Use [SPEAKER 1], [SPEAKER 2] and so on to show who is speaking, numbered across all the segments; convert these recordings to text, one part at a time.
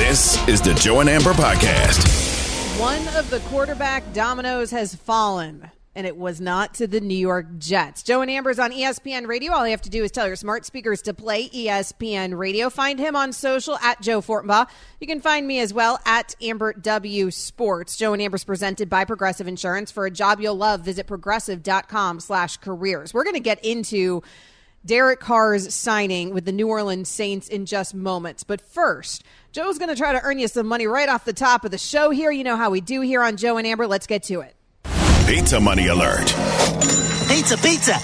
[SPEAKER 1] This is the Joe and Amber Podcast.
[SPEAKER 2] One of the quarterback dominoes has fallen, and it was not to the New York Jets. Joe and Amber's on ESPN Radio. All you have to do is tell your smart speakers to play ESPN Radio. Find him on social at Joe Fortenbaugh. You can find me as well at Amber W Sports. Joe and Amber's presented by Progressive Insurance. For a job you'll love, visit progressive.com slash careers. We're going to get into Derek Carr's signing with the New Orleans Saints in just moments. But first, Joe's going to try to earn you some money right off the top of the show here. You know how we do here on Joe and Amber. Let's get to it.
[SPEAKER 1] Pizza money alert.
[SPEAKER 3] Pizza, pizza.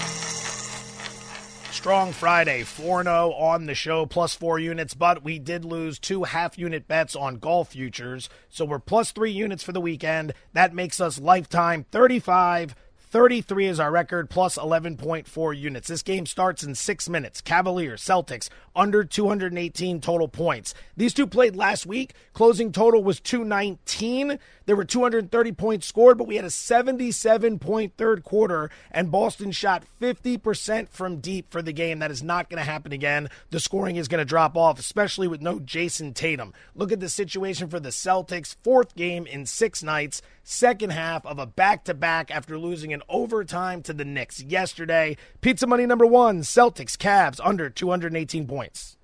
[SPEAKER 4] Strong Friday, 4 0 on the show, plus four units, but we did lose two half unit bets on golf futures. So we're plus three units for the weekend. That makes us lifetime 35. 33 is our record, plus 11.4 units. This game starts in six minutes. Cavaliers, Celtics, under 218 total points. These two played last week. Closing total was 219. There were 230 points scored, but we had a 77 point third quarter, and Boston shot 50% from deep for the game. That is not going to happen again. The scoring is going to drop off, especially with no Jayson Tatum. Look at the situation for the Celtics. Fourth game in six nights, second half of a back to back after losing in overtime to the Knicks yesterday. Pizza money number one Celtics, Cavs, under 218 points.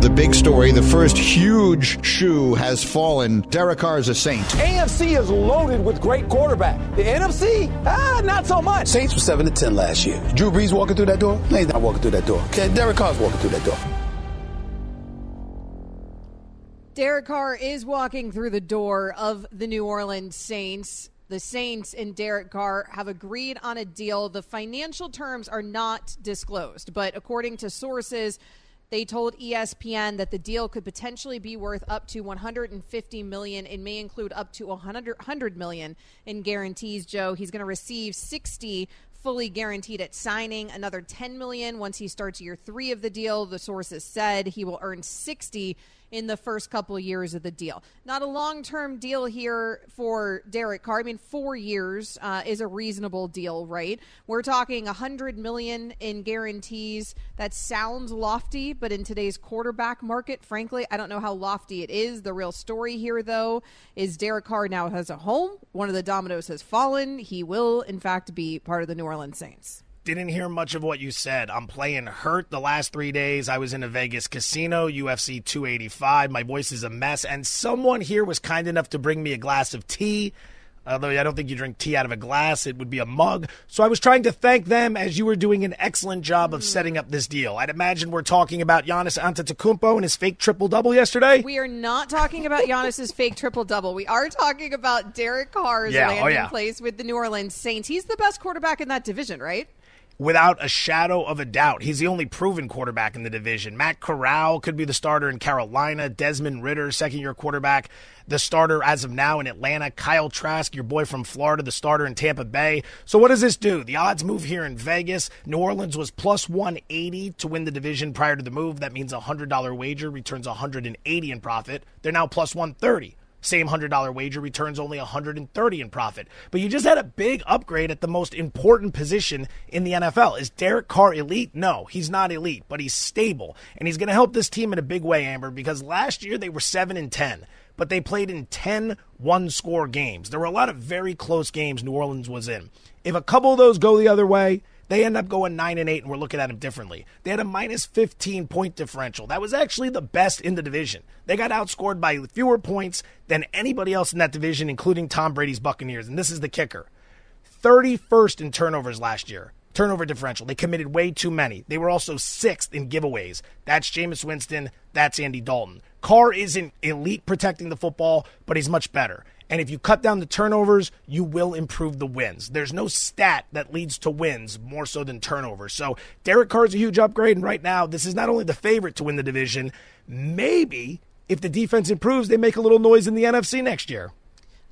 [SPEAKER 5] The big story, the first huge shoe has fallen. Derek Carr is a saint.
[SPEAKER 6] AFC is loaded with great quarterback. The NFC, ah, not so much.
[SPEAKER 7] Saints were seven to ten last year. Drew Brees walking through that door? No, he's not walking through that door. Okay, Derek Carr's walking through that door.
[SPEAKER 2] Derek Carr is walking through the door of the New Orleans Saints. The Saints and Derek Carr have agreed on a deal. The financial terms are not disclosed, but according to sources, they told ESPN that the deal could potentially be worth up to 150 million. It may include up to 100, 100 million in guarantees. Joe, he's going to receive 60 fully guaranteed at signing, another 10 million once he starts year three of the deal. The sources said he will earn 60 in the first couple years of the deal. Not a long term deal here for Derek Carr. I mean, four years uh, is a reasonable deal, right? We're talking a 100 million in guarantees. That sounds lofty, but in today's quarterback market, frankly, I don't know how lofty it is. The real story here, though, is Derek Carr now has a home. One of the dominoes has fallen. He will, in fact, be part of the New Orleans Saints
[SPEAKER 4] didn't hear much of what you said. I'm playing hurt the last three days. I was in a Vegas casino, UFC 285. My voice is a mess. And someone here was kind enough to bring me a glass of tea. Although I don't think you drink tea out of a glass, it would be a mug. So I was trying to thank them as you were doing an excellent job of setting up this deal. I'd imagine we're talking about Giannis Antetokounmpo and his fake triple double yesterday.
[SPEAKER 2] We are not talking about Giannis's fake triple double. We are talking about Derek Carr's
[SPEAKER 4] Yeah, oh,
[SPEAKER 2] landing
[SPEAKER 4] yeah.
[SPEAKER 2] place with the New Orleans Saints. He's the best quarterback in that division, right?
[SPEAKER 4] Without a shadow of a doubt. He's the only proven quarterback in the division. Matt Corral could be the starter in Carolina. Desmond Ridder, second year quarterback, the starter as of now in Atlanta. Kyle Trask, your boy from Florida, the starter in Tampa Bay. So what does this do? The odds move here in Vegas. New Orleans was plus 180 to win the division prior to the move. That means a $100 wager returns 180 in profit. They're now plus 130 same $100 wager returns only 130 in profit. But you just had a big upgrade at the most important position in the NFL. Is Derek Carr elite? No, he's not elite, but he's stable. And he's going to help this team in a big way, Amber, because last year they were 7 and 10 but they played in 10 one score games. There were a lot of very close games New Orleans was in. If a couple of those go the other way, they end up going 9 and 8 and we're looking at them differently. They had a minus 15 point differential. That was actually the best in the division. They got outscored by fewer points than anybody else in that division including Tom Brady's Buccaneers and this is the kicker. 31st in turnovers last year. Turnover differential. They committed way too many. They were also sixth in giveaways. That's Jameis Winston. That's Andy Dalton. Carr isn't elite protecting the football, but he's much better. And if you cut down the turnovers, you will improve the wins. There's no stat that leads to wins more so than turnovers. So Derek Carr Carr's a huge upgrade. And right now, this is not only the favorite to win the division, maybe if the defense improves, they make a little noise in the NFC next year.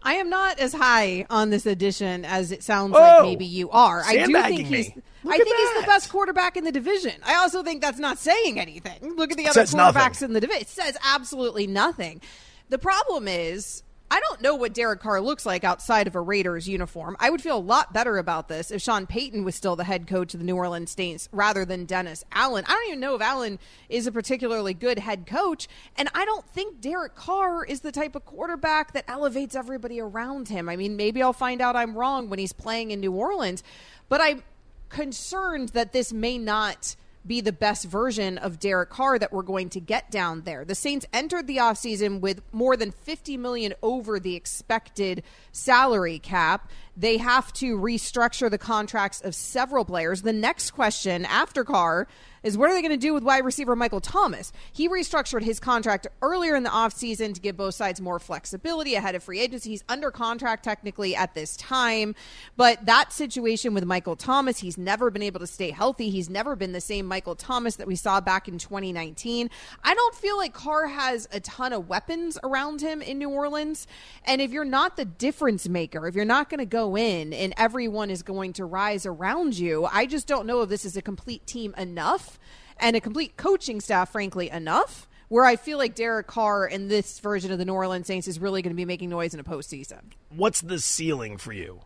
[SPEAKER 2] I am not as high on this addition as it sounds
[SPEAKER 4] Oh,
[SPEAKER 2] like maybe you are. I do think he's. I think he's the best quarterback in the division. I also think that's not saying anything. Look at the other quarterbacks
[SPEAKER 4] nothing.
[SPEAKER 2] in the division. It says absolutely nothing. The problem is I don't know what Derek Carr looks like outside of a Raiders uniform. I would feel a lot better about this if Sean Payton was still the head coach of the New Orleans Saints rather than Dennis Allen. I don't even know if Allen is a particularly good head coach, and I don't think Derek Carr is the type of quarterback that elevates everybody around him. I mean, maybe I'll find out I'm wrong when he's playing in New Orleans, but I'm concerned that this may not be the best version of Derek Carr that we're going to get down there. The Saints entered the offseason with more than 50 million over the expected salary cap. They have to restructure the contracts of several players. The next question after Carr is what are they going to do with wide receiver Michael Thomas? He restructured his contract earlier in the offseason to give both sides more flexibility ahead of free agency. He's under contract technically at this time, but that situation with Michael Thomas, he's never been able to stay healthy. He's never been the same Michael Thomas that we saw back in 2019. I don't feel like Carr has a ton of weapons around him in New Orleans. And if you're not the difference maker, if you're not going to go in and everyone is going to rise around you, I just don't know if this is a complete team enough and a complete coaching staff, frankly, enough. Where I feel like Derek Carr in this version of the New Orleans Saints is really going to be making noise in a postseason.
[SPEAKER 4] What's the ceiling for you?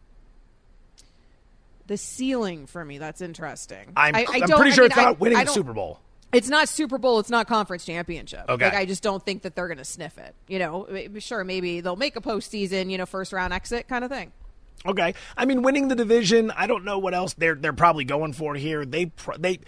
[SPEAKER 2] The ceiling for me, that's interesting.
[SPEAKER 4] I'm,
[SPEAKER 2] I,
[SPEAKER 4] I,
[SPEAKER 2] I
[SPEAKER 4] am pretty
[SPEAKER 2] I
[SPEAKER 4] sure
[SPEAKER 2] mean,
[SPEAKER 4] it's
[SPEAKER 2] I-
[SPEAKER 4] not winning
[SPEAKER 2] I
[SPEAKER 4] the
[SPEAKER 2] don't-
[SPEAKER 4] Super Bowl.
[SPEAKER 2] It's not Super Bowl. It's not conference championship.
[SPEAKER 4] Okay.
[SPEAKER 2] Like I just don't think that they're going to sniff it. You know, sure, maybe they'll make a postseason, you know, first round exit kind of thing.
[SPEAKER 4] Okay. I mean, winning the division. I don't know what else they're they're probably going for here. They they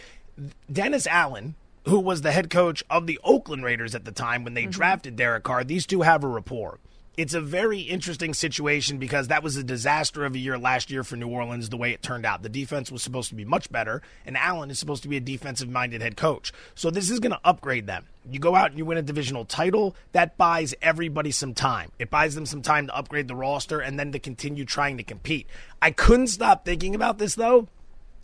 [SPEAKER 4] Dennis Allen, who was the head coach of the Oakland Raiders at the time when they mm-hmm. drafted Derek Carr. These two have a rapport. It's a very interesting situation because that was a disaster of a year last year for New Orleans, the way it turned out. The defense was supposed to be much better, and Allen is supposed to be a defensive minded head coach. So this is going to upgrade them. You go out and you win a divisional title, that buys everybody some time. It buys them some time to upgrade the roster and then to continue trying to compete. I couldn't stop thinking about this though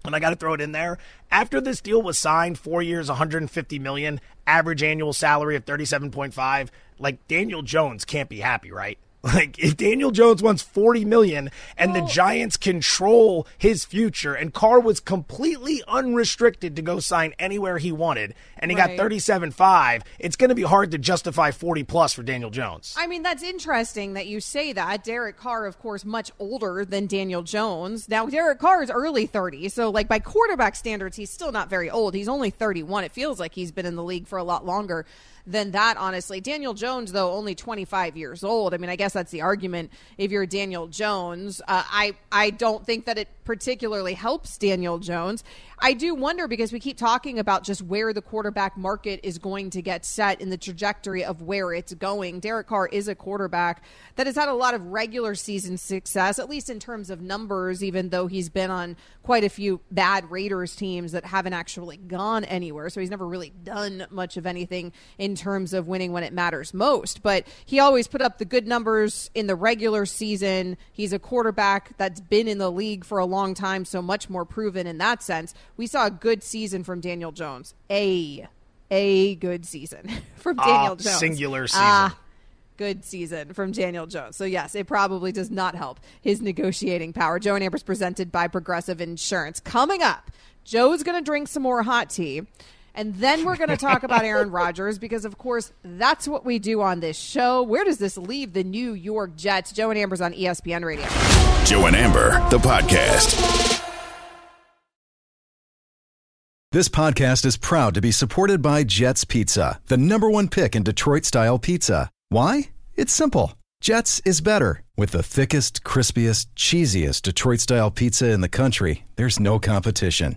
[SPEAKER 4] and I got to throw it in there. After this deal was signed, four years, 150 million, average annual salary of 37.5. Like Daniel Jones can't be happy, right? Like if Daniel Jones wants 40 million and the Giants control his future and Carr was completely unrestricted to go sign anywhere he wanted and he
[SPEAKER 2] Right.
[SPEAKER 4] got 37.5, it's going to be hard to justify 40 plus for Daniel Jones.
[SPEAKER 2] I mean, that's interesting that you say that. Derek Carr, of course, much older than Daniel Jones. Now, Derek Carr is early 30, so like by quarterback standards, he's still not very old. He's only 31. It feels like he's been in the league for a lot longer than that, honestly. Daniel Jones, though, only 25 years old. I mean, I guess that's the argument if you're Daniel Jones. Uh, I, I don't think that it particularly helps Daniel Jones. I do wonder because we keep talking about just where the quarterback market is going to get set in the trajectory of where it's going. Derek Carr is a quarterback that has had a lot of regular season success, at least in terms of numbers, even though he's been on quite a few bad Raiders teams that haven't actually gone anywhere. So he's never really done much of anything in terms of winning when it matters most. But he always put up the good numbers in the regular season. He's a quarterback that's been in the league for a long time, so much more proven in that sense. We saw a good season from Daniel Jones. A a good season from Daniel
[SPEAKER 4] Ah,
[SPEAKER 2] Jones.
[SPEAKER 4] singular season.
[SPEAKER 2] Ah, good season from Daniel Jones. So yes, it probably does not help his negotiating power. Joe and Amber's presented by Progressive Insurance. Coming up, Joe's going to drink some more hot tea. And then we're going to talk about Aaron Rodgers because, of course, that's what we do on this show. Where does this leave the New York Jets? Joe and Amber's on ESPN Radio.
[SPEAKER 1] Joe and Amber, the podcast.
[SPEAKER 8] This podcast is proud to be supported by Jets Pizza, the number one pick in Detroit style pizza. Why? It's simple. Jets is better. With the thickest, crispiest, cheesiest Detroit style pizza in the country, there's no competition.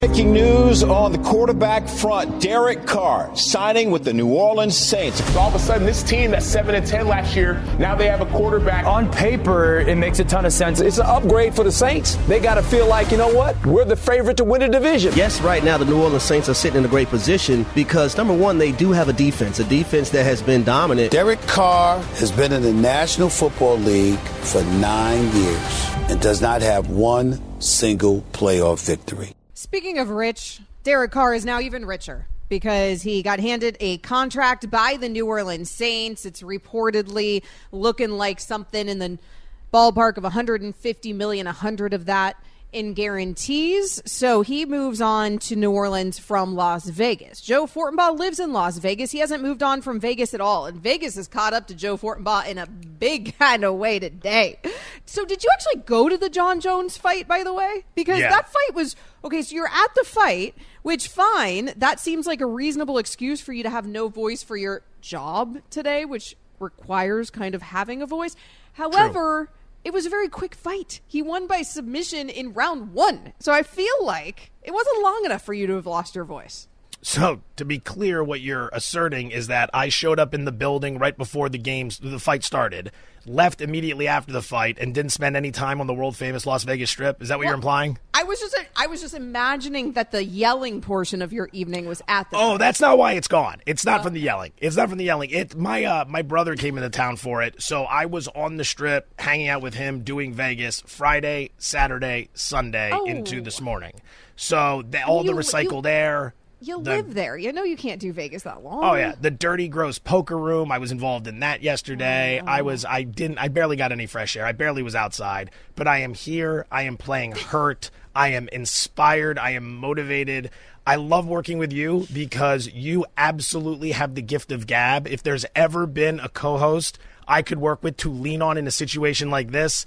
[SPEAKER 6] Breaking news on the quarterback front. Derek Carr signing with the New Orleans Saints.
[SPEAKER 9] All of a sudden, this team that's 7 and 10 last year, now they have a quarterback.
[SPEAKER 10] On paper, it makes a ton of sense.
[SPEAKER 6] It's an upgrade for the Saints. They got to feel like, you know what? We're the favorite to win the division.
[SPEAKER 11] Yes, right now, the New Orleans Saints are sitting in a great position because, number one, they do have a defense, a defense that has been dominant.
[SPEAKER 7] Derek Carr has been in the National Football League for nine years and does not have one single playoff victory.
[SPEAKER 2] Speaking of rich, Derek Carr is now even richer because he got handed a contract by the New Orleans Saints. It's reportedly looking like something in the ballpark of 150 million, 100 of that in guarantees. So he moves on to New Orleans from Las Vegas. Joe Fortenbaugh lives in Las Vegas. He hasn't moved on from Vegas at all. And Vegas has caught up to Joe Fortenbaugh in a big kind of way today. So did you actually go to the Jon Jones fight, by the way? Because
[SPEAKER 4] Yeah.
[SPEAKER 2] that fight was okay. So you're at the fight, which fine. That seems like a reasonable excuse for you to have no voice for your job today, which requires kind of having a voice. However, it was a very quick fight. He won by submission in round one. So I feel like it wasn't long enough for you to have lost your voice.
[SPEAKER 4] So, to be clear, what you're asserting is that I showed up in the building right before the games, the fight started, left immediately after the fight, and didn't spend any time on the world famous Las Vegas Strip. Is that what you're implying?
[SPEAKER 2] I was just I was just imagining that the yelling portion of your evening was at the
[SPEAKER 4] Oh, that's not why it's gone. It's not from the yelling. It's not from the yelling. It my uh my brother came into town for it, so I was on the strip hanging out with him doing Vegas Friday, Saturday, Sunday
[SPEAKER 2] Oh.
[SPEAKER 4] into this morning. So the, all the
[SPEAKER 2] You-
[SPEAKER 4] recycled air.
[SPEAKER 2] You
[SPEAKER 4] the-
[SPEAKER 2] live there. You know you can't do Vegas that long.
[SPEAKER 4] Oh yeah, the dirty, gross poker room. I was involved in that yesterday. I was. I didn't. I barely got any fresh air. I barely was outside. But I am here. I am playing hurt. I am inspired. I am motivated. I love working with you because you absolutely have the gift of gab. If there's ever been a co-host I could work with to lean on in a situation like this,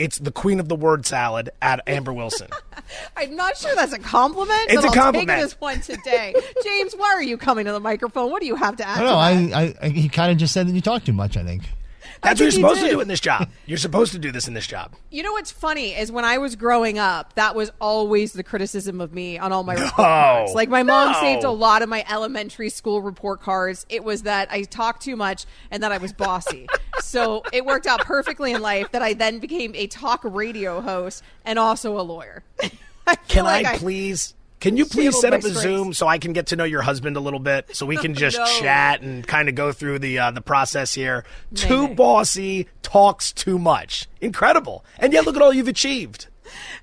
[SPEAKER 4] it's the queen of the word salad at Amber Wilson.
[SPEAKER 2] I'm not sure that's a compliment.
[SPEAKER 4] It's
[SPEAKER 2] but
[SPEAKER 4] a
[SPEAKER 2] I'll
[SPEAKER 4] compliment.
[SPEAKER 2] Take this one today. James, why are you coming to the microphone? What do you have to add?
[SPEAKER 12] I don't know. I, I, I he kind of just said that you talk too much. I think.
[SPEAKER 4] That's what you're supposed to do in this job. You're supposed to do this in this job.
[SPEAKER 2] You know what's funny is when I was growing up, that was always the criticism of me on all my report
[SPEAKER 4] No.
[SPEAKER 2] cards. Like my mom
[SPEAKER 4] No.
[SPEAKER 2] saved a lot of my elementary school report cards. It was that I talked too much and that I was bossy. so it worked out perfectly in life that I then became a talk radio host and also a lawyer. I
[SPEAKER 4] Can
[SPEAKER 2] like
[SPEAKER 4] I please? Can you please set up a. Zoom so I can get to know your husband a little bit, so we can just
[SPEAKER 2] No.
[SPEAKER 4] chat and kind of go through the uh, the process here? Too
[SPEAKER 2] Nay.
[SPEAKER 4] bossy, talks too much. Incredible, and yet look at all you've achieved.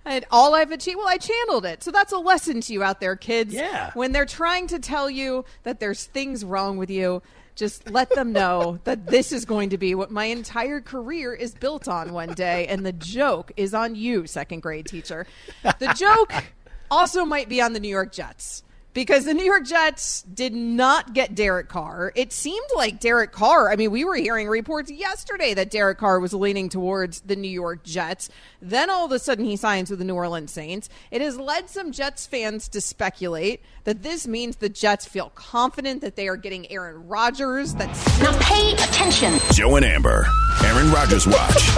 [SPEAKER 2] And all I've achieved, well, I channeled it. So that's a lesson to you out there, kids.
[SPEAKER 4] Yeah.
[SPEAKER 2] When they're trying to tell you that there's things wrong with you, just let them know that this is going to be what my entire career is built on one day. And the joke is on you, second grade teacher. The joke also might be on the New York Jets. Because the New York Jets did not get Derek Carr. It seemed like Derek Carr, I mean, we were hearing reports yesterday that Derek Carr was leaning towards the New York Jets. Then all of a sudden he signs with the New Orleans Saints. It has led some Jets fans to speculate that this means the Jets feel confident that they are getting Aaron Rodgers. That's
[SPEAKER 13] Now pay attention.
[SPEAKER 1] Joe and Amber, Aaron Rodgers Watch.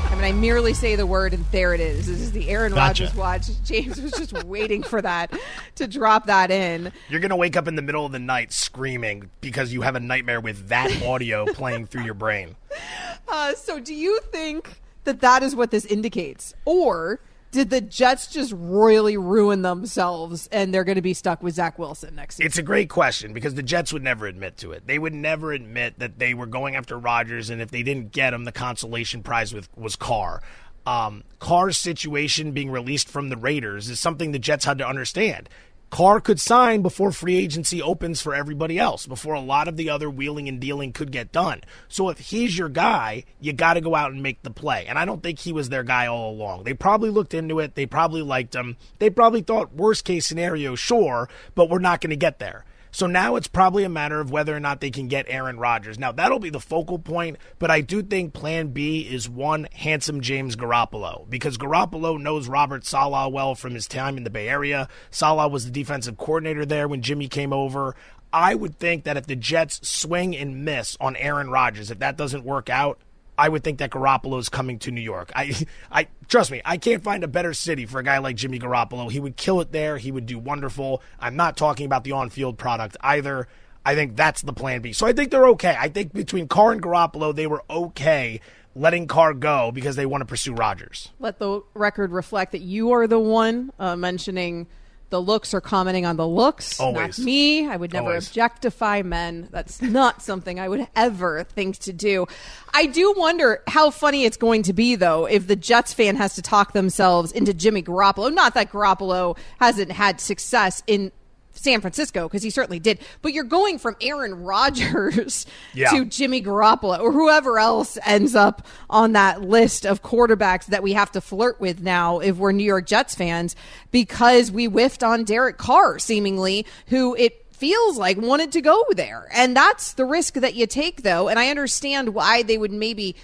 [SPEAKER 2] I mean, I merely say the word, and there it is. This is the Aaron
[SPEAKER 4] Gotcha.
[SPEAKER 2] Rodgers watch. James was just waiting for that to drop that in.
[SPEAKER 4] You're gonna wake up in the middle of the night screaming because you have a nightmare with that audio playing through your brain.
[SPEAKER 2] Uh, so, do you think that that is what this indicates, or did the Jets just royally ruin themselves and they're going to be stuck with Zach Wilson next season?
[SPEAKER 4] It's a great question because the Jets would never admit to it. They would never admit that they were going after Rodgers, and if they didn't get him, the consolation prize with, was Carr. Um, Carr's situation being released from the Raiders is something the Jets had to understand. Carr could sign before free agency opens for everybody else, before a lot of the other wheeling and dealing could get done. So if he's your guy, you got to go out and make the play. And I don't think he was their guy all along. They probably looked into it. They probably liked him. They probably thought worst case scenario, sure, but we're not going to get there. So now it's probably a matter of whether or not they can get Aaron Rodgers. Now that'll be the focal point, but I do think plan B is one handsome James Garoppolo because Garoppolo knows Robert Saleh well from his time in the Bay Area. Saleh was the defensive coordinator there when Jimmy came over. I would think that if the Jets swing and miss on Aaron Rodgers, if that doesn't work out, I would think that Garoppolo is coming to New York. I, I trust me, I can't find a better city for a guy like Jimmy Garoppolo. He would kill it there. He would do wonderful. I'm not talking about the on-field product either. I think that's the plan B. So I think they're okay. I think between Carr and Garoppolo, they were okay letting Carr go because they want to pursue Rodgers.
[SPEAKER 2] Let the record reflect that you are the one uh, mentioning the looks are commenting on the looks.
[SPEAKER 4] Always.
[SPEAKER 2] Not me. I would never
[SPEAKER 4] Always.
[SPEAKER 2] objectify men. That's not something I would ever think to do. I do wonder how funny it's going to be, though, if the Jets fan has to talk themselves into Jimmy Garoppolo. Not that Garoppolo hasn't had success in San Francisco because he certainly did. But you're going from Aaron Rodgers
[SPEAKER 4] Yeah.
[SPEAKER 2] to Jimmy Garoppolo or whoever else ends up on that list of quarterbacks that we have to flirt with now if we're New York Jets fans because we whiffed on Derek Carr seemingly who it feels like wanted to go there. And that's the risk that you take though. And I understand why they would maybe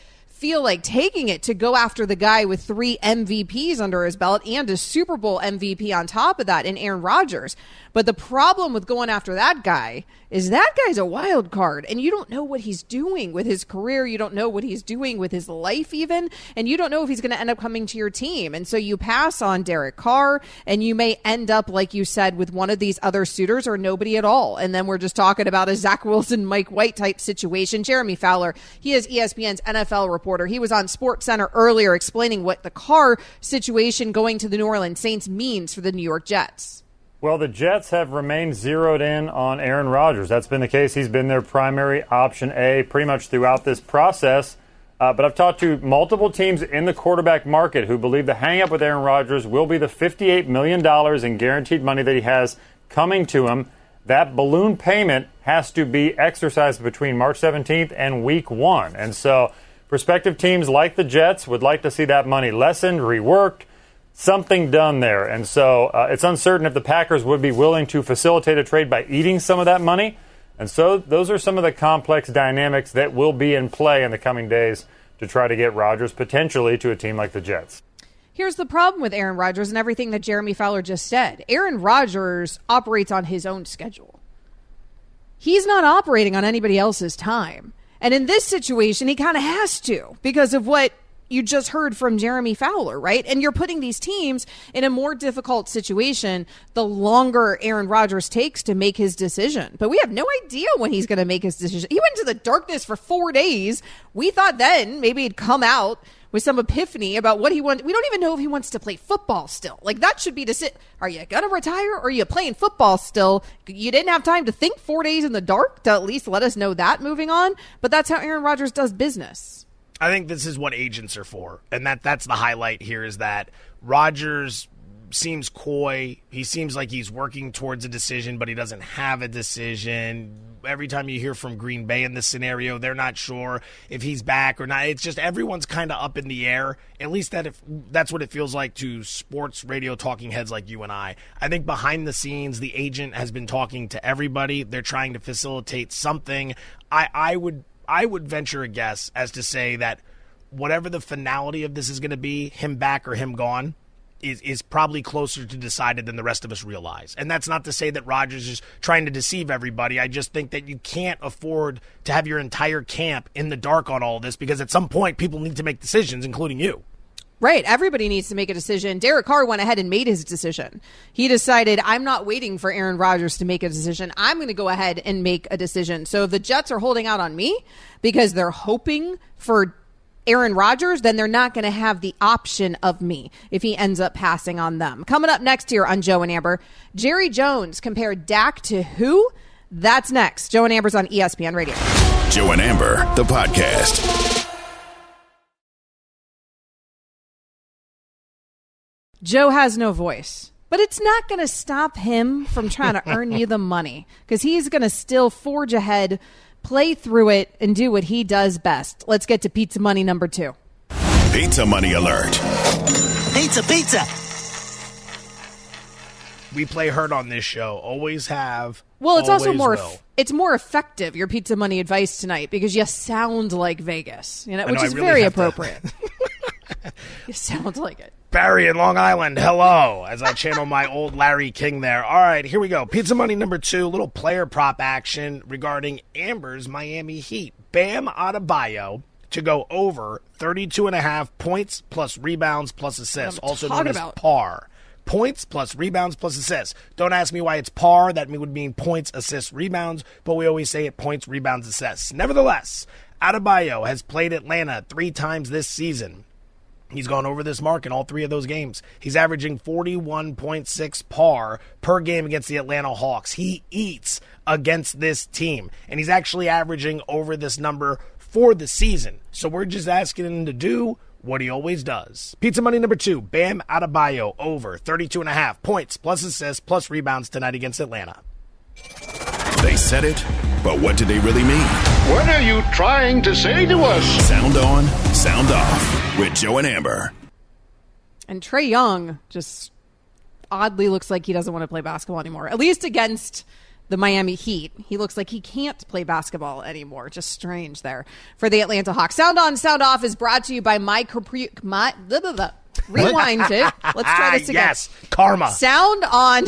[SPEAKER 2] feel like taking it to go after the guy with three MVPs under his belt and a Super Bowl MVP on top of that in Aaron Rodgers. But the problem with going after that guy is that guy's a wild card and you don't know what he's doing with his career. You don't know what he's doing with his life even. And you don't know if he's going to end up coming to your team. And so you pass on Derek Carr and you may end up, like you said, with one of these other suitors or nobody at all. And then we're just talking about a Zach Wilson, Mike White type situation. Jeremy Fowler, he is ESPN's NFL reporter. He was on Sports Center earlier explaining what the Carr situation going to the New Orleans Saints means for the New York Jets.
[SPEAKER 13] Well, the Jets have remained zeroed in on Aaron Rodgers. That's been the case. He's been their primary option A pretty much throughout this process. Uh, but I've talked to multiple teams in the quarterback market who believe the hang up with Aaron Rodgers will be the $58 million in guaranteed money that he has coming to him. That balloon payment has to be exercised between March 17th and week one. And so, prospective teams like the Jets would like to see that money lessened, reworked, something done there. And so uh, it's uncertain if the Packers would be willing to facilitate a trade by eating some of that money. And so those are some of the complex dynamics that will be in play in the coming days to try to get Rodgers potentially to a team like the Jets.
[SPEAKER 2] Here's the problem with Aaron Rodgers and everything that Jeremy Fowler just said. Aaron Rodgers operates on his own schedule. He's not operating on anybody else's time. And in this situation, he kind of has to because of what you just heard from Jeremy Fowler, right? And you're putting these teams in a more difficult situation the longer Aaron Rodgers takes to make his decision. But we have no idea when he's going to make his decision. He went into the darkness for four days. We thought then maybe he'd come out with some epiphany about what he wants. We don't even know if he wants to play football still. Like that should be to sit. Are you gonna retire or are you playing football still? You didn't have time to think four days in the dark to at least let us know that moving on. But that's how Aaron Rodgers does business.
[SPEAKER 4] I think this is what agents are for, and that that's the highlight here is that Rodgers seems coy. He seems like he's working towards a decision, but he doesn't have a decision. Every time you hear from Green Bay in this scenario, they're not sure if he's back or not. It's just everyone's kind of up in the air. At least that if that's what it feels like to sports radio talking heads like you and I. I think behind the scenes, the agent has been talking to everybody. They're trying to facilitate something. I I would I would venture a guess as to say that whatever the finality of this is going to be, him back or him gone, is, is probably closer to decided than the rest of us realize. And that's not to say that Rodgers is trying to deceive everybody. I just think that you can't afford to have your entire camp in the dark on all this because at some point people need to make decisions, including you.
[SPEAKER 2] Right. Everybody needs to make a decision. Derek Carr went ahead and made his decision. He decided, I'm not waiting for Aaron Rodgers to make a decision. I'm going to go ahead and make a decision. So the Jets are holding out on me because they're hoping for Aaron Rodgers, then they're not going to have the option of me if he ends up passing on them. Coming up next here on Joe and Amber, Jerry Jones compared Dak to who? That's next. Joe and Amber's on ESPN Radio.
[SPEAKER 1] Joe and Amber, the podcast.
[SPEAKER 2] Joe has no voice. But it's not going to stop him from trying to earn you the money because he's going to still forge ahead, play through it, and do what he does best. Let's get to pizza money number two.
[SPEAKER 1] Pizza money alert.
[SPEAKER 3] Pizza, pizza.
[SPEAKER 4] We play hurt on this show. Always have.
[SPEAKER 2] Well, it's also more
[SPEAKER 4] will.
[SPEAKER 2] it's more effective your pizza money advice tonight because you sound like Vegas, you know,
[SPEAKER 4] I
[SPEAKER 2] which
[SPEAKER 4] know,
[SPEAKER 2] is
[SPEAKER 4] really
[SPEAKER 2] very
[SPEAKER 4] have to-
[SPEAKER 2] appropriate. you sound like it.
[SPEAKER 4] Barry in Long Island, hello, as I channel my old Larry King there. All right, here we go. Pizza Money number two, little player prop action regarding Amber's Miami Heat. Bam Adebayo to go over 32 and a half points plus rebounds plus assists, also known as par. Points plus rebounds plus assists. Don't ask me why it's par. That would mean points, assists, rebounds, but we always say it points, rebounds, assists. Nevertheless, Adebayo has played Atlanta three times this season. He's gone over this mark in all three of those games. He's averaging 41.6 par per game against the Atlanta Hawks. He eats against this team, and he's actually averaging over this number for the season. So we're just asking him to do what he always does. Pizza money number two, Bam Adebayo over 32 and a half points plus assists plus rebounds tonight against Atlanta.
[SPEAKER 1] They said it, but what did they really mean?
[SPEAKER 14] What are you trying to say to us?
[SPEAKER 1] Sound on, sound off with Joe and Amber.
[SPEAKER 2] And Trae Young just oddly looks like he doesn't want to play basketball anymore. At least against the Miami Heat. He looks like he can't play basketball anymore. Just strange there for the Atlanta Hawks. Sound on, sound off is brought to you by my, Capri- my blah, blah, blah. rewind it. Let's try ah, this again.
[SPEAKER 4] yes, karma.
[SPEAKER 2] Sound on,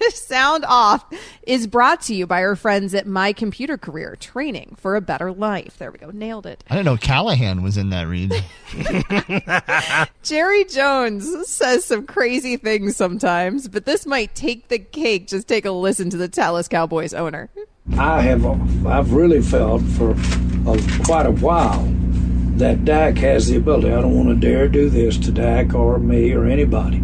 [SPEAKER 2] sound off is brought to you by our friends at My Computer Career Training for a Better Life. There we go. Nailed it.
[SPEAKER 12] I didn't know Callahan was in that read.
[SPEAKER 2] Jerry Jones says some crazy things sometimes, but this might take the cake. Just take a listen to the Dallas Cowboys owner.
[SPEAKER 15] I have I've really felt for a, quite a while that Dak has the ability. I don't want to dare do this to Dak or me or anybody,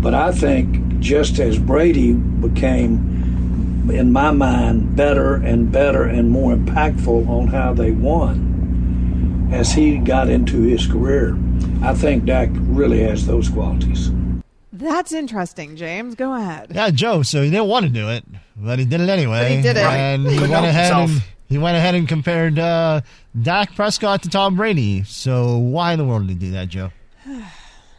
[SPEAKER 15] but I think just as Brady became, in my mind, better and better and more impactful on how they won as he got into his career, I think Dak really has those qualities.
[SPEAKER 2] That's interesting, James. Go ahead.
[SPEAKER 12] Yeah, Joe. So he didn't want to do it, but he did it anyway.
[SPEAKER 2] But he did it.
[SPEAKER 12] And he went ahead
[SPEAKER 4] himself.
[SPEAKER 12] and he went ahead and compared uh, Dak Prescott to Tom Brady. So why in the world did he do that, Joe?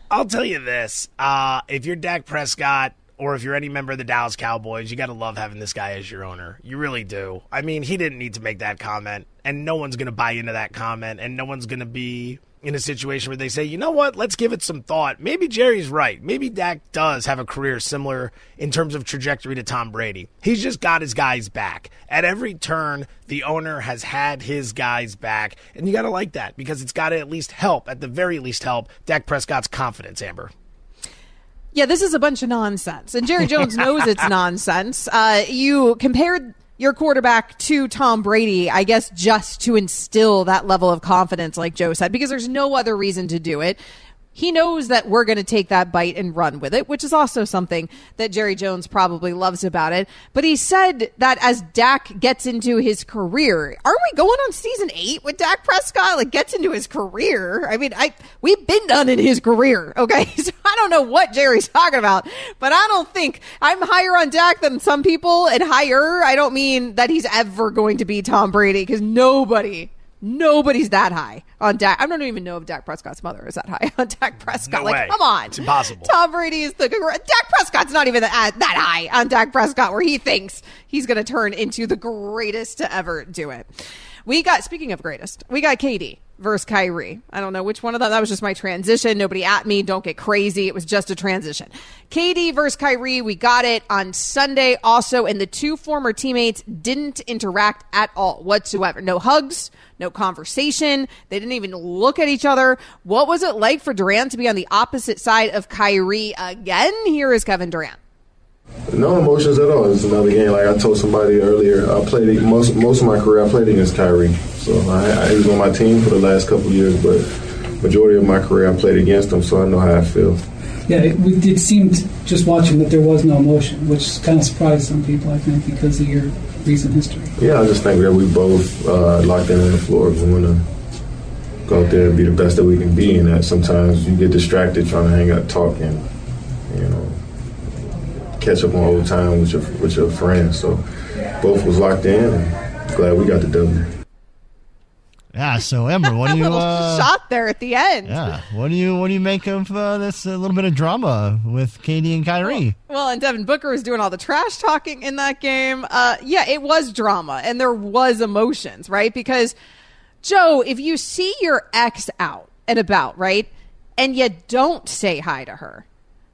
[SPEAKER 4] I'll tell you this: uh, if you're Dak Prescott or if you're any member of the Dallas Cowboys, you got to love having this guy as your owner. You really do. I mean, he didn't need to make that comment, and no one's going to buy into that comment, and no one's going to be in a situation where they say, you know what, let's give it some thought. Maybe Jerry's right. Maybe Dak does have a career similar in terms of trajectory to Tom Brady. He's just got his guys back. At every turn, the owner has had his guys back, and you got to like that because it's got to at least help, at the very least help, Dak Prescott's confidence, Amber.
[SPEAKER 2] Yeah, this is a bunch of nonsense. And Jerry Jones knows it's nonsense. Uh, you compared your quarterback to Tom Brady, I guess, just to instill that level of confidence, like Joe said, because there's no other reason to do it. He knows that we're going to take that bite and run with it, which is also something that Jerry Jones probably loves about it. But he said that as Dak gets into his career, aren't we going on season eight with Dak Prescott? Like gets into his career. I mean, I we've been done in his career. Okay, so I don't know what Jerry's talking about, but I don't think I'm higher on Dak than some people. And higher, I don't mean that he's ever going to be Tom Brady because nobody Nobody's that high on Dak. I don't even know if Dak Prescott's mother is that high on Dak Prescott.
[SPEAKER 4] No
[SPEAKER 2] like,
[SPEAKER 4] way.
[SPEAKER 2] come on,
[SPEAKER 4] It's impossible.
[SPEAKER 2] Tom Brady is the Dak Prescott's not even that, that high on Dak Prescott, where he thinks he's going to turn into the greatest to ever do it. We got speaking of greatest, we got KD versus Kyrie. I don't know which one of them. That was just my transition. Nobody at me. Don't get crazy. It was just a transition. KD versus Kyrie. We got it on Sunday also, and the two former teammates didn't interact at all whatsoever. No hugs, no conversation. They didn't even look at each other. What was it like for Durant to be on the opposite side of Kyrie again? Here is Kevin Durant.
[SPEAKER 16] No emotions at all. It's another game. Like I told somebody earlier, I played most most of my career. I played against Kyrie, so I, I he was on my team for the last couple of years. But majority of my career, I played against him, so I know how I feel.
[SPEAKER 17] Yeah, it, it seemed just watching that there was no emotion, which kind of surprised some people, I think, because of your recent history.
[SPEAKER 16] Yeah, I just think that we both uh, locked in on the floor. We want to go out there and be the best that we can be, and that sometimes you get distracted trying to hang out talking. You know, catch up on old time with your with your friends. So both was locked in, and glad we got the W.
[SPEAKER 12] Yeah. So Amber, what do you? Uh,
[SPEAKER 2] shot there at the end.
[SPEAKER 12] Yeah. What do you what do you make of uh, this uh, little bit of drama with KD and Kyrie?
[SPEAKER 2] Well, and Devin Booker was doing all the trash talking in that game. Uh, yeah, it was drama and there was emotions, right? Because Joe, if you see your ex out and about, right, and you don't say hi to her,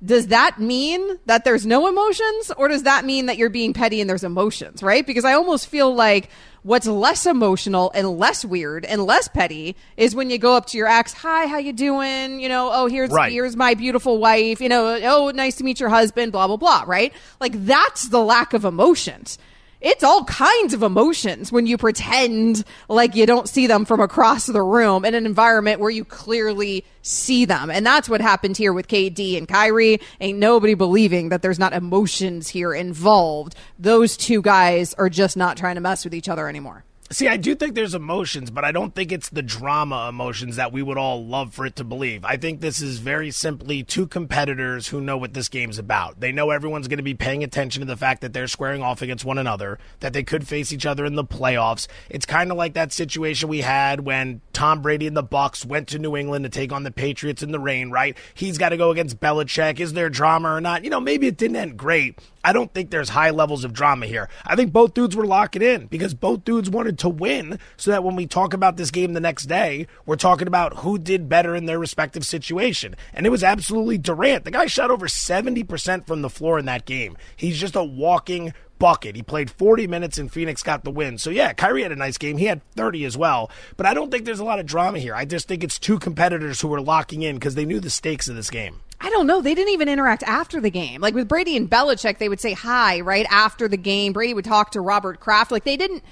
[SPEAKER 2] does that mean that there's no emotions or does that mean that you're being petty and there's emotions, right? Because I almost feel like what's less emotional and less weird and less petty is when you go up to your ex, "Hi, how you doing?" You know, "Oh, here's
[SPEAKER 4] Right.
[SPEAKER 2] here's my beautiful wife." You know, "Oh, nice to meet your husband." Blah blah blah. Right? Like that's the lack of emotions. It's all kinds of emotions when you pretend like you don't see them from across the room in an environment where you clearly see them. And that's what happened here with KD and Kyrie. Ain't nobody believing that there's not emotions here involved. Those two guys are just not trying to mess with each other anymore.
[SPEAKER 4] See, I do think there's emotions, but I don't think it's the drama emotions that we would all love for it to believe. I think this is very simply two competitors who know what this game's about. They know everyone's going to be paying attention to the fact that they're squaring off against one another, that they could face each other in the playoffs. It's kind of like that situation we had when Tom Brady and the Bucs went to New England to take on the Patriots in the rain, right? He's got to go against Belichick. Is there drama or not? You know, maybe it didn't end great. I don't think there's high levels of drama here. I think both dudes were locking in because both dudes wanted to win so that when we talk about this game the next day, we're talking about who did better in their respective situation. And it was absolutely Durant. The guy shot over 70% from the floor in that game. He's just a walking bucket. He played 40 minutes and Phoenix got the win. So yeah, Kyrie had a nice game. He had 30 as well. But I don't think there's a lot of drama here. I just think it's two competitors who were locking in because they knew the stakes of this game.
[SPEAKER 2] I don't know. They didn't even interact after the game. Like with Brady and Belichick, they would say hi right after the game. Brady would talk to Robert Kraft. Like they didn't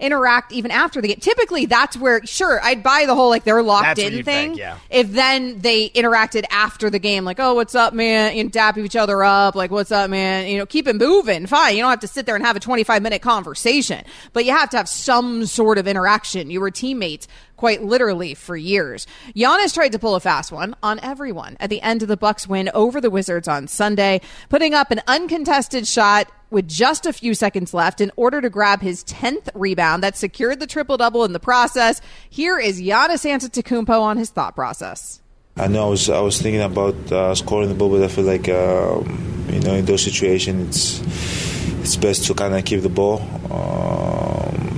[SPEAKER 2] interact even after the game. Typically, that's where sure I'd buy the whole like they're locked
[SPEAKER 4] That's
[SPEAKER 2] in thing.
[SPEAKER 4] think, yeah.
[SPEAKER 2] If then they interacted after the game, like oh what's up man, and dap each other up, like what's up man, you know keep it moving. Fine, you don't have to sit there and have a twenty five minute conversation, but you have to have some sort of interaction. You were teammates quite literally for years. Giannis tried to pull a fast one on everyone at the end of the Bucks win over the Wizards on Sunday, putting up an uncontested shot with just a few seconds left in order to grab his 10th rebound that secured the triple double in the process. Here is Giannis Antetokounmpo on his thought process.
[SPEAKER 18] I know I was I was thinking about uh, scoring the ball, but I feel like um, you know in those situations it's it's best to kind of keep the ball. Um,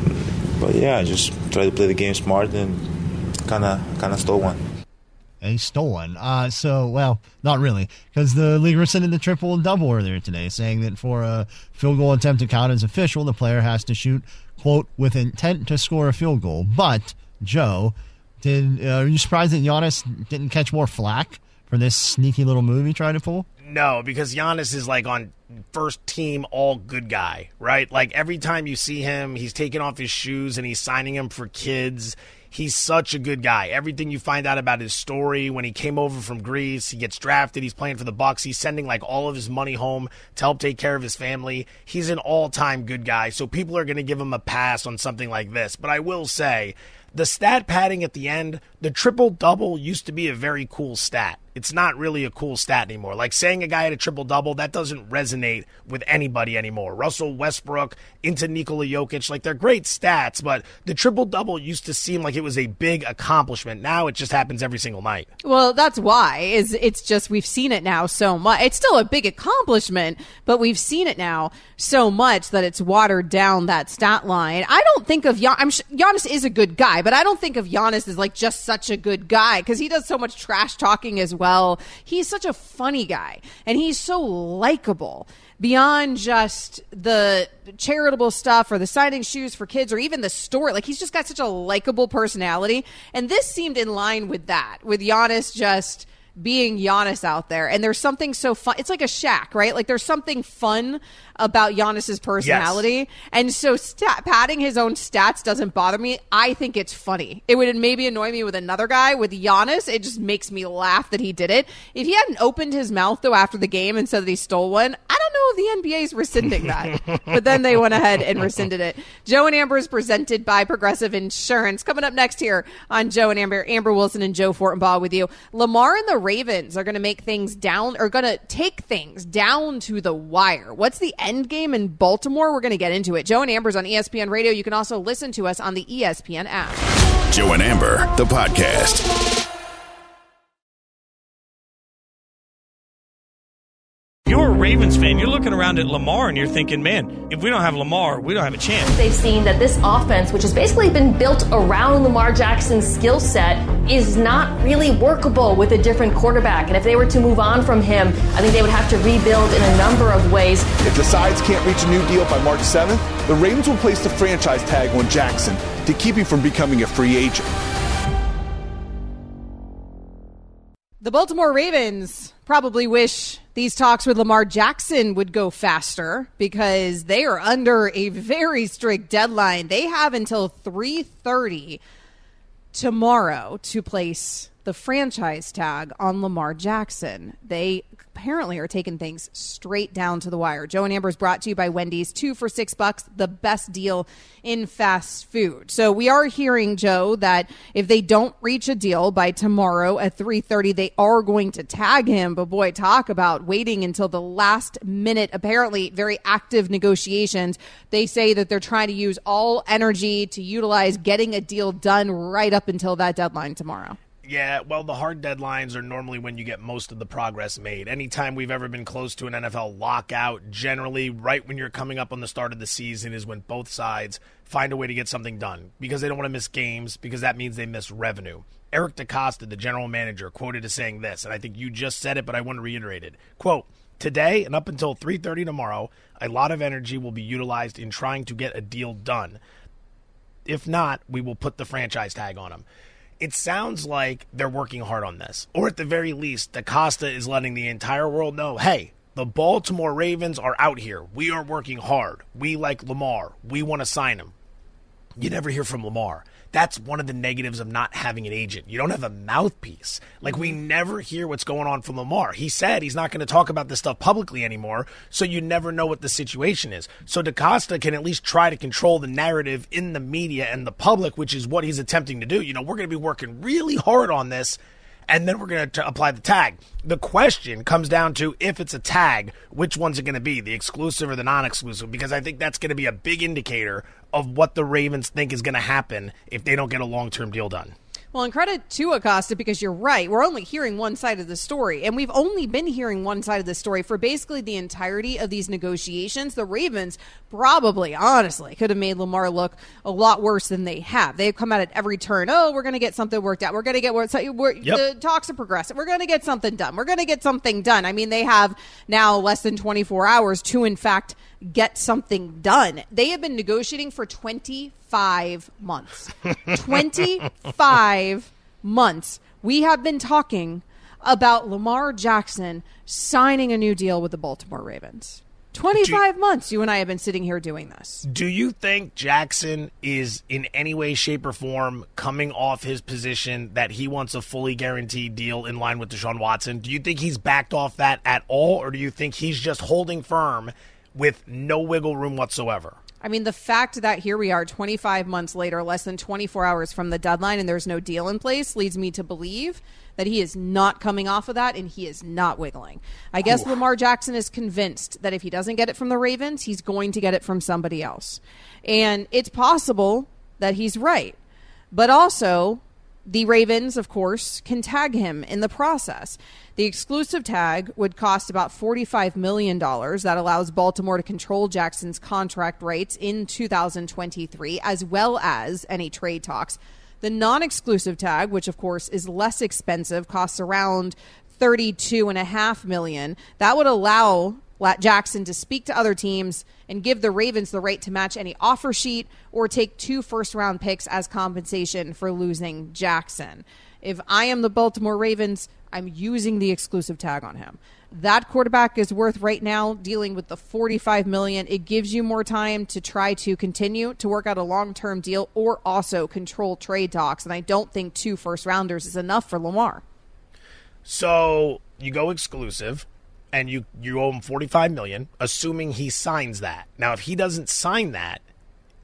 [SPEAKER 18] but yeah, I just try to play the game smart and kind of kind of stole one.
[SPEAKER 12] He stole one. Uh, so, well, not really, because the league rescinded the triple and double earlier today, saying that for a field goal attempt to count as official, the player has to shoot, quote, with intent to score a field goal. But, Joe, did uh, are you surprised that Giannis didn't catch more flack for this sneaky little move he tried to pull?
[SPEAKER 4] No, because Giannis is like on first team all good guy, right? Like every time you see him, he's taking off his shoes and he's signing them for kids. He's such a good guy. Everything you find out about his story when he came over from Greece, he gets drafted, he's playing for the Bucks, he's sending like all of his money home to help take care of his family. He's an all-time good guy. So people are going to give him a pass on something like this. But I will say, the stat padding at the end, the triple double used to be a very cool stat. It's not really a cool stat anymore. Like saying a guy had a triple double, that doesn't resonate with anybody anymore. Russell Westbrook into Nikola Jokic, like they're great stats, but the triple double used to seem like it was a big accomplishment. Now it just happens every single night.
[SPEAKER 2] Well, that's why is it's just we've seen it now so much. It's still a big accomplishment, but we've seen it now so much that it's watered down that stat line. I don't think of Gian- I'm sh- Giannis is a good guy, but I don't think of Giannis as like just such a good guy because he does so much trash talking as well. He's such a funny guy and he's so likable beyond just the charitable stuff or the signing shoes for kids or even the story. Like he's just got such a likable personality. And this seemed in line with that, with Giannis just being Giannis out there. And there's something so fun. It's like a Shaq, right? Like there's something fun about Giannis's personality. And so stat- padding his own stats doesn't bother me. I think it's funny. It would maybe annoy me with another guy. With Giannis, it just makes me laugh that he did it. If he hadn't opened his mouth though after the game and said that he stole one, I don't don't know if the NBA is rescinding that. but then they went ahead and rescinded it. Joe and Amber is presented by Progressive Insurance. Coming up next here on Joe and Amber, Amber Wilson and Joe Fortenbaugh with you. Lamar and the Ravens are going to make things down, are going to take things down to the wire. What's the end game in Baltimore? We're going to get into it. Joe and Amber's on ESPN Radio. You can also listen to us on the ESPN app.
[SPEAKER 1] Joe and Amber, the podcast.
[SPEAKER 19] You're a Ravens fan. You're looking around at Lamar and you're thinking, man, if we don't have Lamar, we don't have a chance.
[SPEAKER 20] They've seen that this offense, which has basically been built around Lamar Jackson's skill set, is not really workable with a different quarterback. And if they were to move on from him, I think they would have to rebuild in a number of ways.
[SPEAKER 21] If the sides can't reach a new deal by March 7th, the Ravens will place the franchise tag on Jackson to keep him from becoming a free agent.
[SPEAKER 2] The Baltimore Ravens probably wish these talks with Lamar Jackson would go faster because they are under a very strict deadline. They have until 3:30 tomorrow to place the franchise tag on Lamar Jackson. They apparently are taking things straight down to the wire. Joe and Amber is brought to you by Wendy's. Two for six bucks, the best deal in fast food. So we are hearing, Joe, that if they don't reach a deal by tomorrow at 3.30, they are going to tag him. But boy, talk about waiting until the last minute. Apparently, very active negotiations. They say that they're trying to use all energy to utilize getting a deal done right up until that deadline tomorrow.
[SPEAKER 4] Yeah, well, the hard deadlines are normally when you get most of the progress made. Anytime we've ever been close to an NFL lockout, generally right when you're coming up on the start of the season is when both sides find a way to get something done because they don't want to miss games because that means they miss revenue. Eric DeCosta, the general manager, quoted as saying this, and I think you just said it, but I want to reiterate it. Quote, Today and up until 3:30 tomorrow, a lot of energy will be utilized in trying to get a deal done. If not, we will put the franchise tag on him it sounds like they're working hard on this. Or at the very least, DeCosta is letting the entire world know hey, the Baltimore Ravens are out here. We are working hard. We like Lamar. We want to sign him. You never hear from Lamar that's one of the negatives of not having an agent. You don't have a mouthpiece. Like we mm-hmm. never hear what's going on from Lamar. He said he's not going to talk about this stuff publicly anymore, so you never know what the situation is. So DeCosta can at least try to control the narrative in the media and the public, which is what he's attempting to do. You know, we're going to be working really hard on this and then we're going to apply the tag. The question comes down to if it's a tag, which one's it going to be, the exclusive or the non exclusive? Because I think that's going to be a big indicator of what the Ravens think is going to happen if they don't get a long term deal done.
[SPEAKER 2] Well, and credit to DeCosta because you're right. We're only hearing one side of the story, and we've only been hearing one side of the story for basically the entirety of these negotiations. The Ravens probably, honestly, could have made Lamar look a lot worse than they have. They've come out at every turn. Oh, we're going to get something worked out. We're going to get what's yep. the talks are progressing. We're going to get something done. We're going to get something done. I mean, they have now less than 24 hours to, in fact, get something done. They have been negotiating for 25 months. 25 months. We have been talking about Lamar Jackson signing a new deal with the Baltimore Ravens. 25 you, months you and I have been sitting here doing this.
[SPEAKER 4] Do you think Jackson is in any way, shape, or form coming off his position that he wants a fully guaranteed deal in line with Deshaun Watson? Do you think he's backed off that at all, or do you think he's just holding firm with no wiggle room whatsoever.
[SPEAKER 2] I mean, the fact that here we are 25 months later, less than 24 hours from the deadline, and there's no deal in place leads me to believe that he is not coming off of that and he is not wiggling. I guess Ooh. Lamar Jackson is convinced that if he doesn't get it from the Ravens, he's going to get it from somebody else. And it's possible that he's right. But also, the Ravens, of course, can tag him in the process. The exclusive tag would cost about $45 million. That allows Baltimore to control Jackson's contract rights in 2023, as well as any trade talks. The non exclusive tag, which of course is less expensive, costs around 32.5 million. That would allow Jackson to speak to other teams and give the Ravens the right to match any offer sheet or take two first round picks as compensation for losing Jackson. If I am the Baltimore Ravens, I'm using the exclusive tag on him. That quarterback is worth right now dealing with the 45 million. It gives you more time to try to continue to work out a long-term deal or also control trade talks and I don't think two first rounders is enough for Lamar.
[SPEAKER 4] So, you go exclusive and you you owe him 45 million assuming he signs that. Now if he doesn't sign that,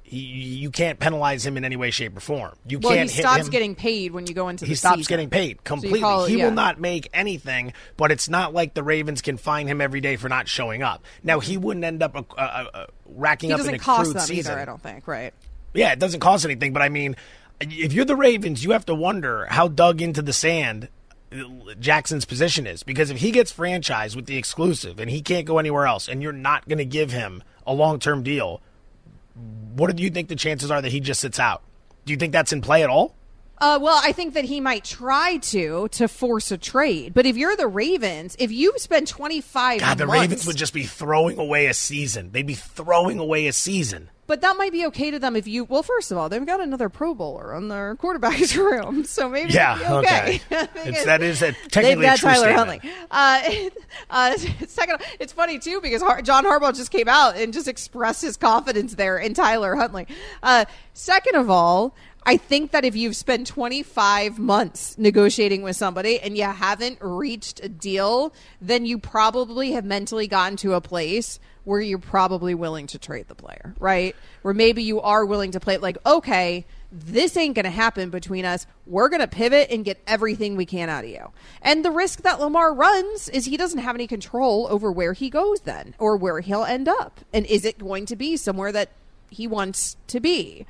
[SPEAKER 4] he, you can't penalize him in any way shape or form. You
[SPEAKER 2] well,
[SPEAKER 4] can't
[SPEAKER 2] he stops
[SPEAKER 4] him.
[SPEAKER 2] getting paid when you go into
[SPEAKER 4] he
[SPEAKER 2] the
[SPEAKER 4] stops
[SPEAKER 2] season.
[SPEAKER 4] getting paid
[SPEAKER 2] So
[SPEAKER 4] completely.
[SPEAKER 2] call-
[SPEAKER 4] he
[SPEAKER 2] yeah.
[SPEAKER 4] will not make anything, but it's not like the Ravens can fine him every day for not showing up. Now he wouldn't end up uh, uh, uh, racking
[SPEAKER 2] He
[SPEAKER 4] up
[SPEAKER 2] doesn't
[SPEAKER 4] an
[SPEAKER 2] cost them
[SPEAKER 4] season.
[SPEAKER 2] either. I don't think. Right.
[SPEAKER 4] Yeah, it doesn't cost anything, but I mean, if you're the Ravens, you have to wonder how dug into the sand Jackson's position is because if he gets franchised with the exclusive and he can't go anywhere else, and you're not going to give him a long term deal, what do you think the chances are that he just sits out? Do you think that's in play at all?
[SPEAKER 2] Uh, well, I think that he might try to to force a trade. But if you're the Ravens, if you spend 25
[SPEAKER 4] God, the
[SPEAKER 2] months,
[SPEAKER 4] Ravens would just be throwing away a season. They'd be throwing away a season.
[SPEAKER 2] But that might be okay to them if you. Well, first of all, they've got another Pro Bowler on their quarterback's room, so maybe
[SPEAKER 4] Yeah,
[SPEAKER 2] okay.
[SPEAKER 4] okay. It's- that is a- technically a
[SPEAKER 2] got
[SPEAKER 4] true
[SPEAKER 2] Tyler
[SPEAKER 4] statement.
[SPEAKER 2] Huntley. Uh, uh, second, it's funny too because Har- John Harbaugh just came out and just expressed his confidence there in Tyler Huntley. Uh, second of all. I think that if you've spent 25 months negotiating with somebody and you haven't reached a deal, then you probably have mentally gotten to a place where you're probably willing to trade the player, right? Where maybe you are willing to play like, okay, this ain't going to happen between us. We're going to pivot and get everything we can out of you. And the risk that Lamar runs is he doesn't have any control over where he goes then or where he'll end up. And is it going to be somewhere that he wants to be?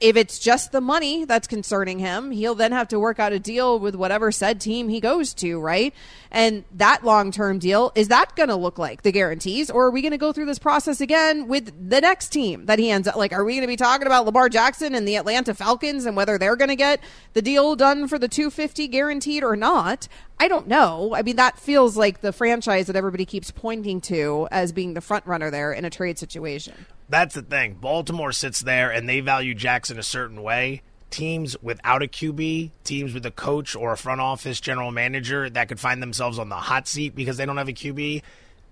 [SPEAKER 2] If it's just the money that's concerning him, he'll then have to work out a deal with whatever said team he goes to, right? And that long term deal, is that going to look like the guarantees? Or are we going to go through this process again with the next team that he ends up like? Are we going to be talking about Lamar Jackson and the Atlanta Falcons and whether they're going to get the deal done for the 250 guaranteed or not? I don't know. I mean, that feels like the franchise that everybody keeps pointing to as being the front runner there in a trade situation.
[SPEAKER 4] That's the thing. Baltimore sits there and they value Jackson a certain way. Teams without a QB, teams with a coach or a front office general manager that could find themselves on the hot seat because they don't have a QB,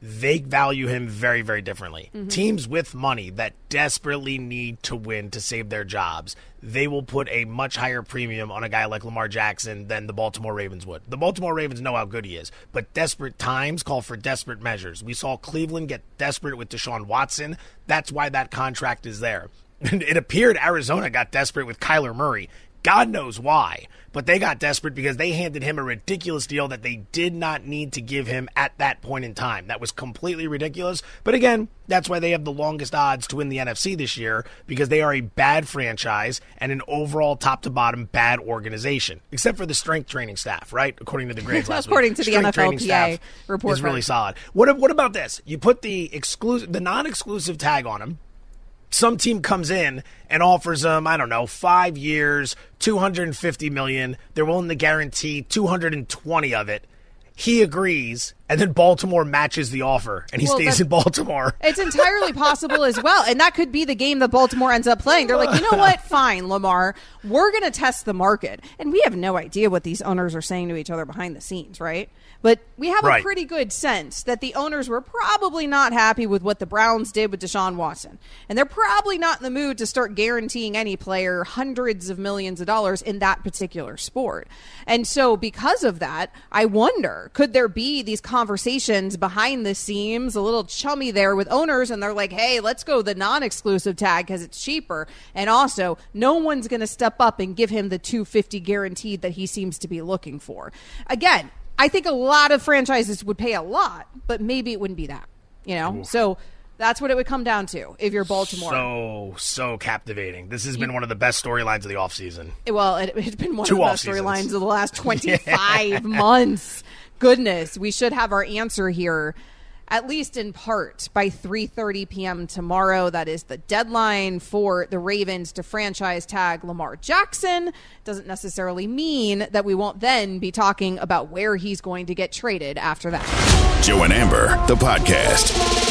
[SPEAKER 4] they value him very, very differently.
[SPEAKER 22] Mhm.
[SPEAKER 4] Teams with money that desperately need to win to save their jobs, they will put a much higher premium on a guy like Lamar Jackson than the Baltimore Ravens would. The Baltimore Ravens know how good he is, but desperate times call for desperate measures. We saw Cleveland get desperate with Deshaun Watson. That's why that contract is there. It appeared Arizona got desperate with Kyler Murray. God knows why. But they got desperate because they handed him a ridiculous deal that they did not need to give him at that point in time. That was completely ridiculous. But again, that's why they have the longest odds to win the NFC this year because they are a bad franchise and an overall top to bottom bad organization. Except for the strength training staff, right? According to the grades last
[SPEAKER 2] According
[SPEAKER 4] week.
[SPEAKER 2] to the
[SPEAKER 4] Strength training
[SPEAKER 2] NFLPA
[SPEAKER 4] staff
[SPEAKER 2] report
[SPEAKER 4] is really solid. What what about this? You put the exclusive the non-exclusive tag on him some team comes in and offers him, I don't know, five years, 250 million. They're willing to guarantee 220 of it. He agrees, and then Baltimore matches the offer, and he
[SPEAKER 2] Well,
[SPEAKER 4] stays in Baltimore.
[SPEAKER 2] It's entirely possible as well. And that could be the game that Baltimore ends up playing. They're like, you know what? Fine, Lamar. We're going to test the market. And we have no idea what these owners are saying to each other behind the scenes, right? But we have
[SPEAKER 22] Right.
[SPEAKER 2] a pretty good sense that the owners were probably not happy with what the Browns did with Deshaun Watson. And they're probably not in the mood to start guaranteeing any player hundreds of millions of dollars in that particular sport. And so, because of that, I wonder could there be these conversations behind the scenes, a little chummy there with owners, and they're like, hey, let's go the non exclusive tag because it's cheaper. And also, no one's going to step up and give him the 250 guaranteed that he seems to be looking for. Again, I think a lot of franchises would pay a lot, but maybe it wouldn't be that, you know? So that's what it would come down to if you're Baltimore.
[SPEAKER 4] So, so captivating. This has been one of the best storylines of the offseason.
[SPEAKER 2] Well, it, it's been one
[SPEAKER 4] Two
[SPEAKER 2] of the best storylines of the last 25 months. Goodness, we should have our answer here at least in part by 3:30 p.m. tomorrow. That is the deadline for the Ravens to franchise tag Lamar Jackson. Doesn't necessarily mean that we won't then be talking about where he's going to get traded after that.
[SPEAKER 1] Joe and Amber, the podcast.